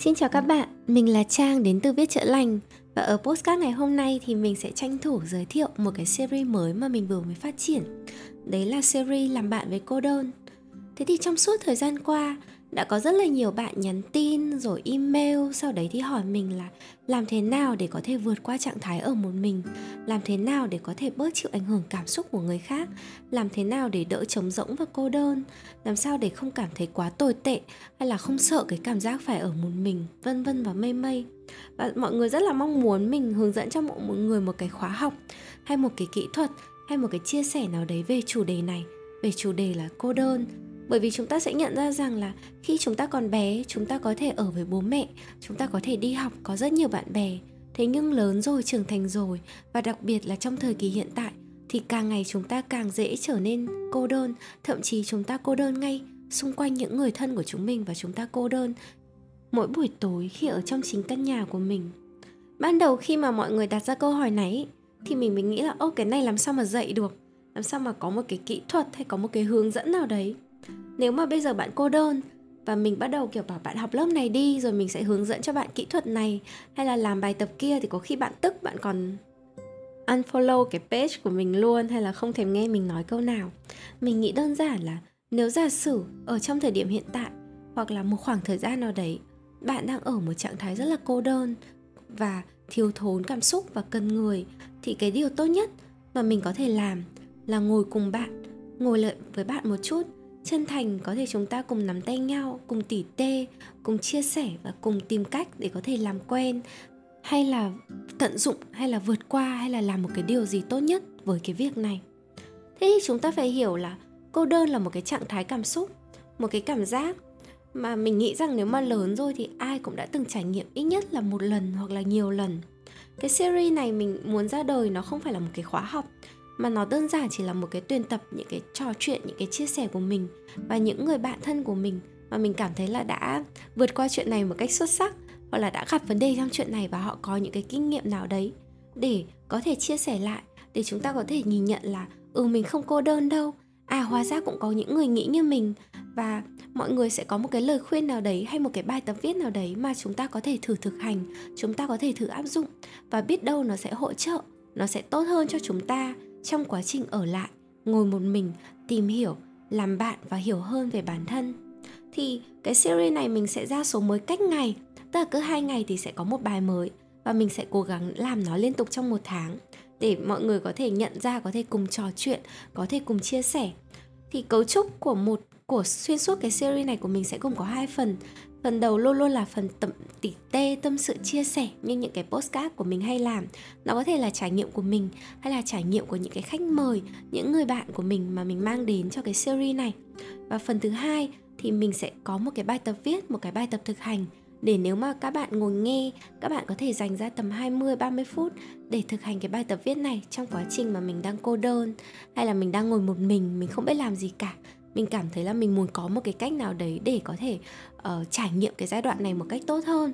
Xin chào các bạn, mình là Trang đến từ Viết Chữa Lành. Và ở postcard ngày hôm nay thì mình sẽ tranh thủ giới thiệu một cái series mới mà mình vừa mới phát triển. Đấy là series làm bạn với cô đơn. Thế thì trong suốt thời gian qua đã có rất là nhiều bạn nhắn tin rồi email, sau đấy thì hỏi mình là làm thế nào để có thể vượt qua trạng thái ở một mình? Làm thế nào để có thể bớt chịu ảnh hưởng cảm xúc của người khác? Làm thế nào để đỡ trống rỗng và cô đơn? Làm sao để không cảm thấy quá tồi tệ hay là không sợ cái cảm giác phải ở một mình? Vân vân và mây mây. Và mọi người rất là mong muốn mình hướng dẫn cho mọi người một cái khóa học, hay một cái kỹ thuật, hay một cái chia sẻ nào đấy về chủ đề này. Về chủ đề là cô đơn bởi vì chúng ta sẽ nhận ra rằng là khi chúng ta còn bé, chúng ta có thể ở với bố mẹ, chúng ta có thể đi học, có rất nhiều bạn bè. Thế nhưng lớn rồi, trưởng thành rồi, và đặc biệt là trong thời kỳ hiện tại, thì càng ngày chúng ta càng dễ trở nên cô đơn. Thậm chí chúng ta cô đơn ngay xung quanh những người thân của chúng mình và chúng ta cô đơn mỗi buổi tối khi ở trong chính căn nhà của mình. Ban đầu khi mà mọi người đặt ra câu hỏi này thì mình mới nghĩ là, ô, cái này làm sao mà dạy được? Làm sao mà có một cái kỹ thuật hay có một cái hướng dẫn nào đấy? Nếu mà bây giờ bạn cô đơn và mình bắt đầu, kiểu, bảo bạn học lớp này đi, rồi mình sẽ hướng dẫn cho bạn kỹ thuật này hay là làm bài tập kia thì có khi bạn tức, bạn còn unfollow cái page của mình luôn hay là không thèm nghe mình nói câu nào. Mình nghĩ đơn giản là nếu giả sử ở trong thời điểm hiện tại hoặc là một khoảng thời gian nào đấy, bạn đang ở một trạng thái rất là cô đơn và thiếu thốn cảm xúc và cần người thì cái điều tốt nhất mà mình có thể làm là ngồi cùng bạn, ngồi lại với bạn một chút chân thành có thể chúng ta cùng nắm tay nhau, cùng tỉ tê, cùng chia sẻ và cùng tìm cách để có thể làm quen, hay là tận dụng, hay là vượt qua, hay là làm một cái điều gì tốt nhất với cái việc này. Thế thì chúng ta phải hiểu là cô đơn là một cái trạng thái cảm xúc, một cái cảm giác mà mình nghĩ rằng nếu mà lớn rồi thì ai cũng đã từng trải nghiệm ít nhất là một lần hoặc là nhiều lần. Cái series này mình muốn ra đời nó không phải là một cái khóa học mà nó đơn giản chỉ là một cái tuyển tập, những cái trò chuyện, những cái chia sẻ của mình và những người bạn thân của mình. Mà mình cảm thấy là đã vượt qua chuyện này một cách xuất sắc hoặc là đã gặp vấn đề trong chuyện này và họ có những cái kinh nghiệm nào đấy để có thể chia sẻ lại, để chúng ta có thể nhìn nhận là ừ mình không cô đơn đâu. À hóa ra cũng có những người nghĩ như mình và mọi người sẽ có một cái lời khuyên nào đấy hay một cái bài tập viết nào đấy mà chúng ta có thể thử thực hành, chúng ta có thể thử áp dụng và biết đâu nó sẽ hỗ trợ, nó sẽ tốt hơn cho chúng ta trong quá trình ở lại, ngồi một mình, tìm hiểu, làm bạn và hiểu hơn về bản thân, thì cái series này mình sẽ ra số mới cách ngày. Tức là cứ hai ngày thì sẽ có một bài mới và mình sẽ cố gắng làm nó liên tục trong một tháng để mọi người có thể nhận ra, có thể cùng trò chuyện, có thể cùng chia sẻ thì cấu trúc của một, của xuyên suốt cái series này của mình sẽ gồm có hai phần. Phần đầu luôn luôn là phần tẩm, tỉ tê, tâm sự, chia sẻ như những cái postcard của mình hay làm. Nó có thể là trải nghiệm của mình, hay là trải nghiệm của những cái khách mời, những người bạn của mình mà mình mang đến cho cái series này. Và phần thứ hai thì mình sẽ có một cái bài tập viết, một cái bài tập thực hành để nếu mà các bạn ngồi nghe các bạn có thể dành ra tầm 20 30 phút để thực hành cái bài tập viết này trong quá trình mà mình đang cô đơn hay là mình đang ngồi một mình mình không biết làm gì cả. Mình cảm thấy là mình muốn có một cái cách nào đấy để có thể uh, trải nghiệm cái giai đoạn này một cách tốt hơn.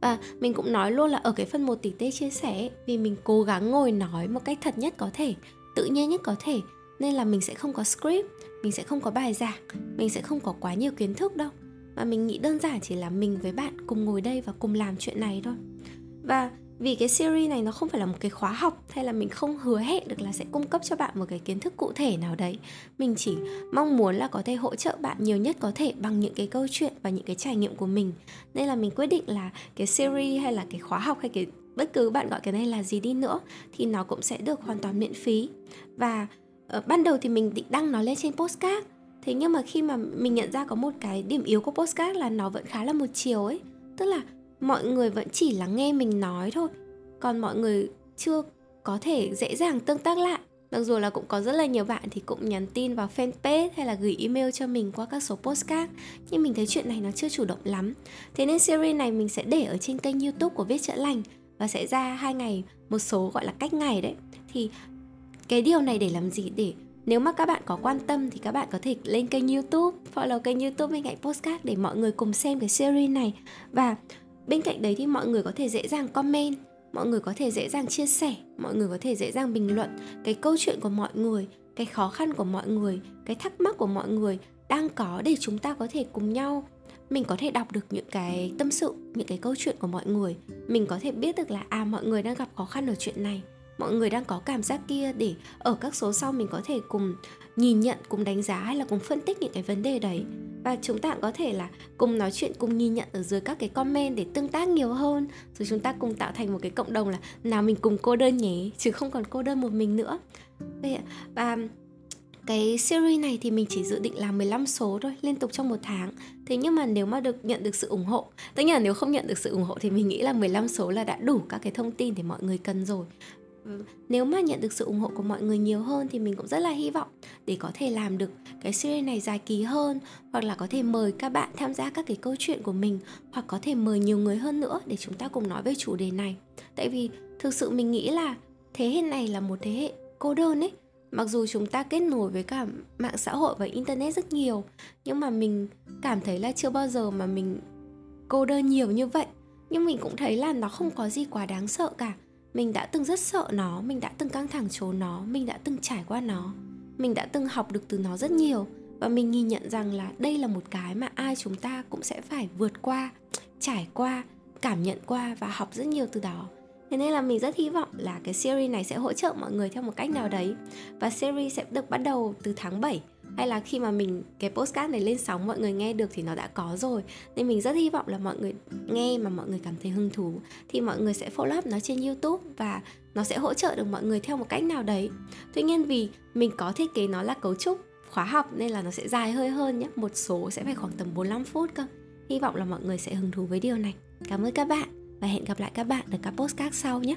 Và mình cũng nói luôn là ở cái phần một tỷ tê chia sẻ vì mình cố gắng ngồi nói một cách thật nhất có thể tự nhiên nhất có thể nên là mình sẽ không có script mình sẽ không có bài giảng mình sẽ không có quá nhiều kiến thức đâu mà mình nghĩ đơn giản chỉ là mình với bạn cùng ngồi đây và cùng làm chuyện này thôi. Và vì cái series này nó không phải là một cái khóa học, hay là mình không hứa hẹn được là sẽ cung cấp cho bạn một cái kiến thức cụ thể nào đấy, mình chỉ mong muốn là có thể hỗ trợ bạn nhiều nhất có thể bằng những cái câu chuyện và những cái trải nghiệm của mình. Nên là mình quyết định là cái series hay là cái khóa học hay cái bất cứ bạn gọi cái này là gì đi nữa thì nó cũng sẽ được hoàn toàn miễn phí. Và ờ, ban đầu thì mình định đăng nó lên trên postcard thế nhưng mà khi mà mình nhận ra có một cái điểm yếu của postcard là nó vẫn khá là một chiều ấy. Tức là mọi người vẫn chỉ lắng nghe mình nói thôi. Còn mọi người chưa có thể dễ dàng tương tác lại. Mặc dù là cũng có rất là nhiều bạn thì cũng nhắn tin vào fanpage hay là gửi email cho mình qua các số postcard nhưng mình thấy chuyện này nó chưa chủ động lắm. Thế nên series này mình sẽ để ở trên kênh youtube của viết chữa lành và sẽ ra hai ngày, một số gọi là cách ngày đấy. Thì cái điều này để làm gì? Để nếu mà các bạn có quan tâm thì các bạn có thể lên kênh youtube, follow kênh youtube bên cạnh postcard để mọi người cùng xem cái series này. Và bên cạnh đấy thì mọi người có thể dễ dàng comment, mọi người có thể dễ dàng chia sẻ, mọi người có thể dễ dàng bình luận cái câu chuyện của mọi người, cái khó khăn của mọi người, cái thắc mắc của mọi người đang có để chúng ta có thể cùng nhau, mình có thể đọc được những cái tâm sự, những cái câu chuyện của mọi người. Mình có thể biết được là à mọi người đang gặp khó khăn ở chuyện này mọi người đang có cảm giác kia để ở các số sau mình có thể cùng nhìn nhận, cùng đánh giá hay là cùng phân tích những cái vấn đề đấy. Và chúng ta cũng có thể là cùng nói chuyện, cùng nhìn nhận ở dưới các cái comment để tương tác nhiều hơn. Rồi chúng ta cùng tạo thành một cái cộng đồng là nào mình cùng cô đơn nhé chứ không còn cô đơn một mình nữa. Và cái series này thì mình chỉ dự định làm 15 số thôi, liên tục trong một tháng. Thế nhưng mà nếu mà được nhận được sự ủng hộ tất nhiên là nếu không nhận được sự ủng hộ thì mình nghĩ là 15 số là đã đủ các cái thông tin để mọi người cần rồi. Ừ. nếu mà nhận được sự ủng hộ của mọi người nhiều hơn thì mình cũng rất là hy vọng để có thể làm được cái series này dài kỳ hơn, hoặc là có thể mời các bạn tham gia các cái câu chuyện của mình, hoặc có thể mời nhiều người hơn nữa để chúng ta cùng nói về chủ đề này. Tại vì thực sự mình nghĩ là thế hệ này là một thế hệ cô đơn ấy. Mặc dù chúng ta kết nối với cả mạng xã hội và internet rất nhiều, nhưng mà mình cảm thấy là chưa bao giờ mà mình cô đơn nhiều như vậy. Nhưng mình cũng thấy là nó không có gì quá đáng sợ cả mình đã từng rất sợ nó, mình đã từng căng thẳng trốn nó, mình đã từng trải qua nó. Mình đã từng học được từ nó rất nhiều và mình nhìn nhận rằng là đây là một cái mà ai chúng ta cũng sẽ phải vượt qua, trải qua, cảm nhận qua và học rất nhiều từ đó. Thế nên là mình rất hy vọng là cái series này sẽ hỗ trợ mọi người theo một cách nào đấy. Và series sẽ được bắt đầu từ tháng 7 hay là khi mà mình, cái postcard này lên sóng, mọi người nghe được thì nó đã có rồi. Nên mình rất hy vọng là mọi người nghe mà mọi người cảm thấy hứng thú, thì mọi người sẽ follow up nó trên youtube và nó sẽ hỗ trợ được mọi người theo một cách nào đấy. Tuy nhiên vì mình có thiết kế nó là cấu trúc khóa học nên là nó sẽ dài hơi hơn nhé. Một số sẽ phải khoảng tầm 45 phút cơ. Hy vọng là mọi người sẽ hứng thú với điều này. Cảm ơn các bạn và hẹn gặp lại các bạn ở các postcard sau nhé.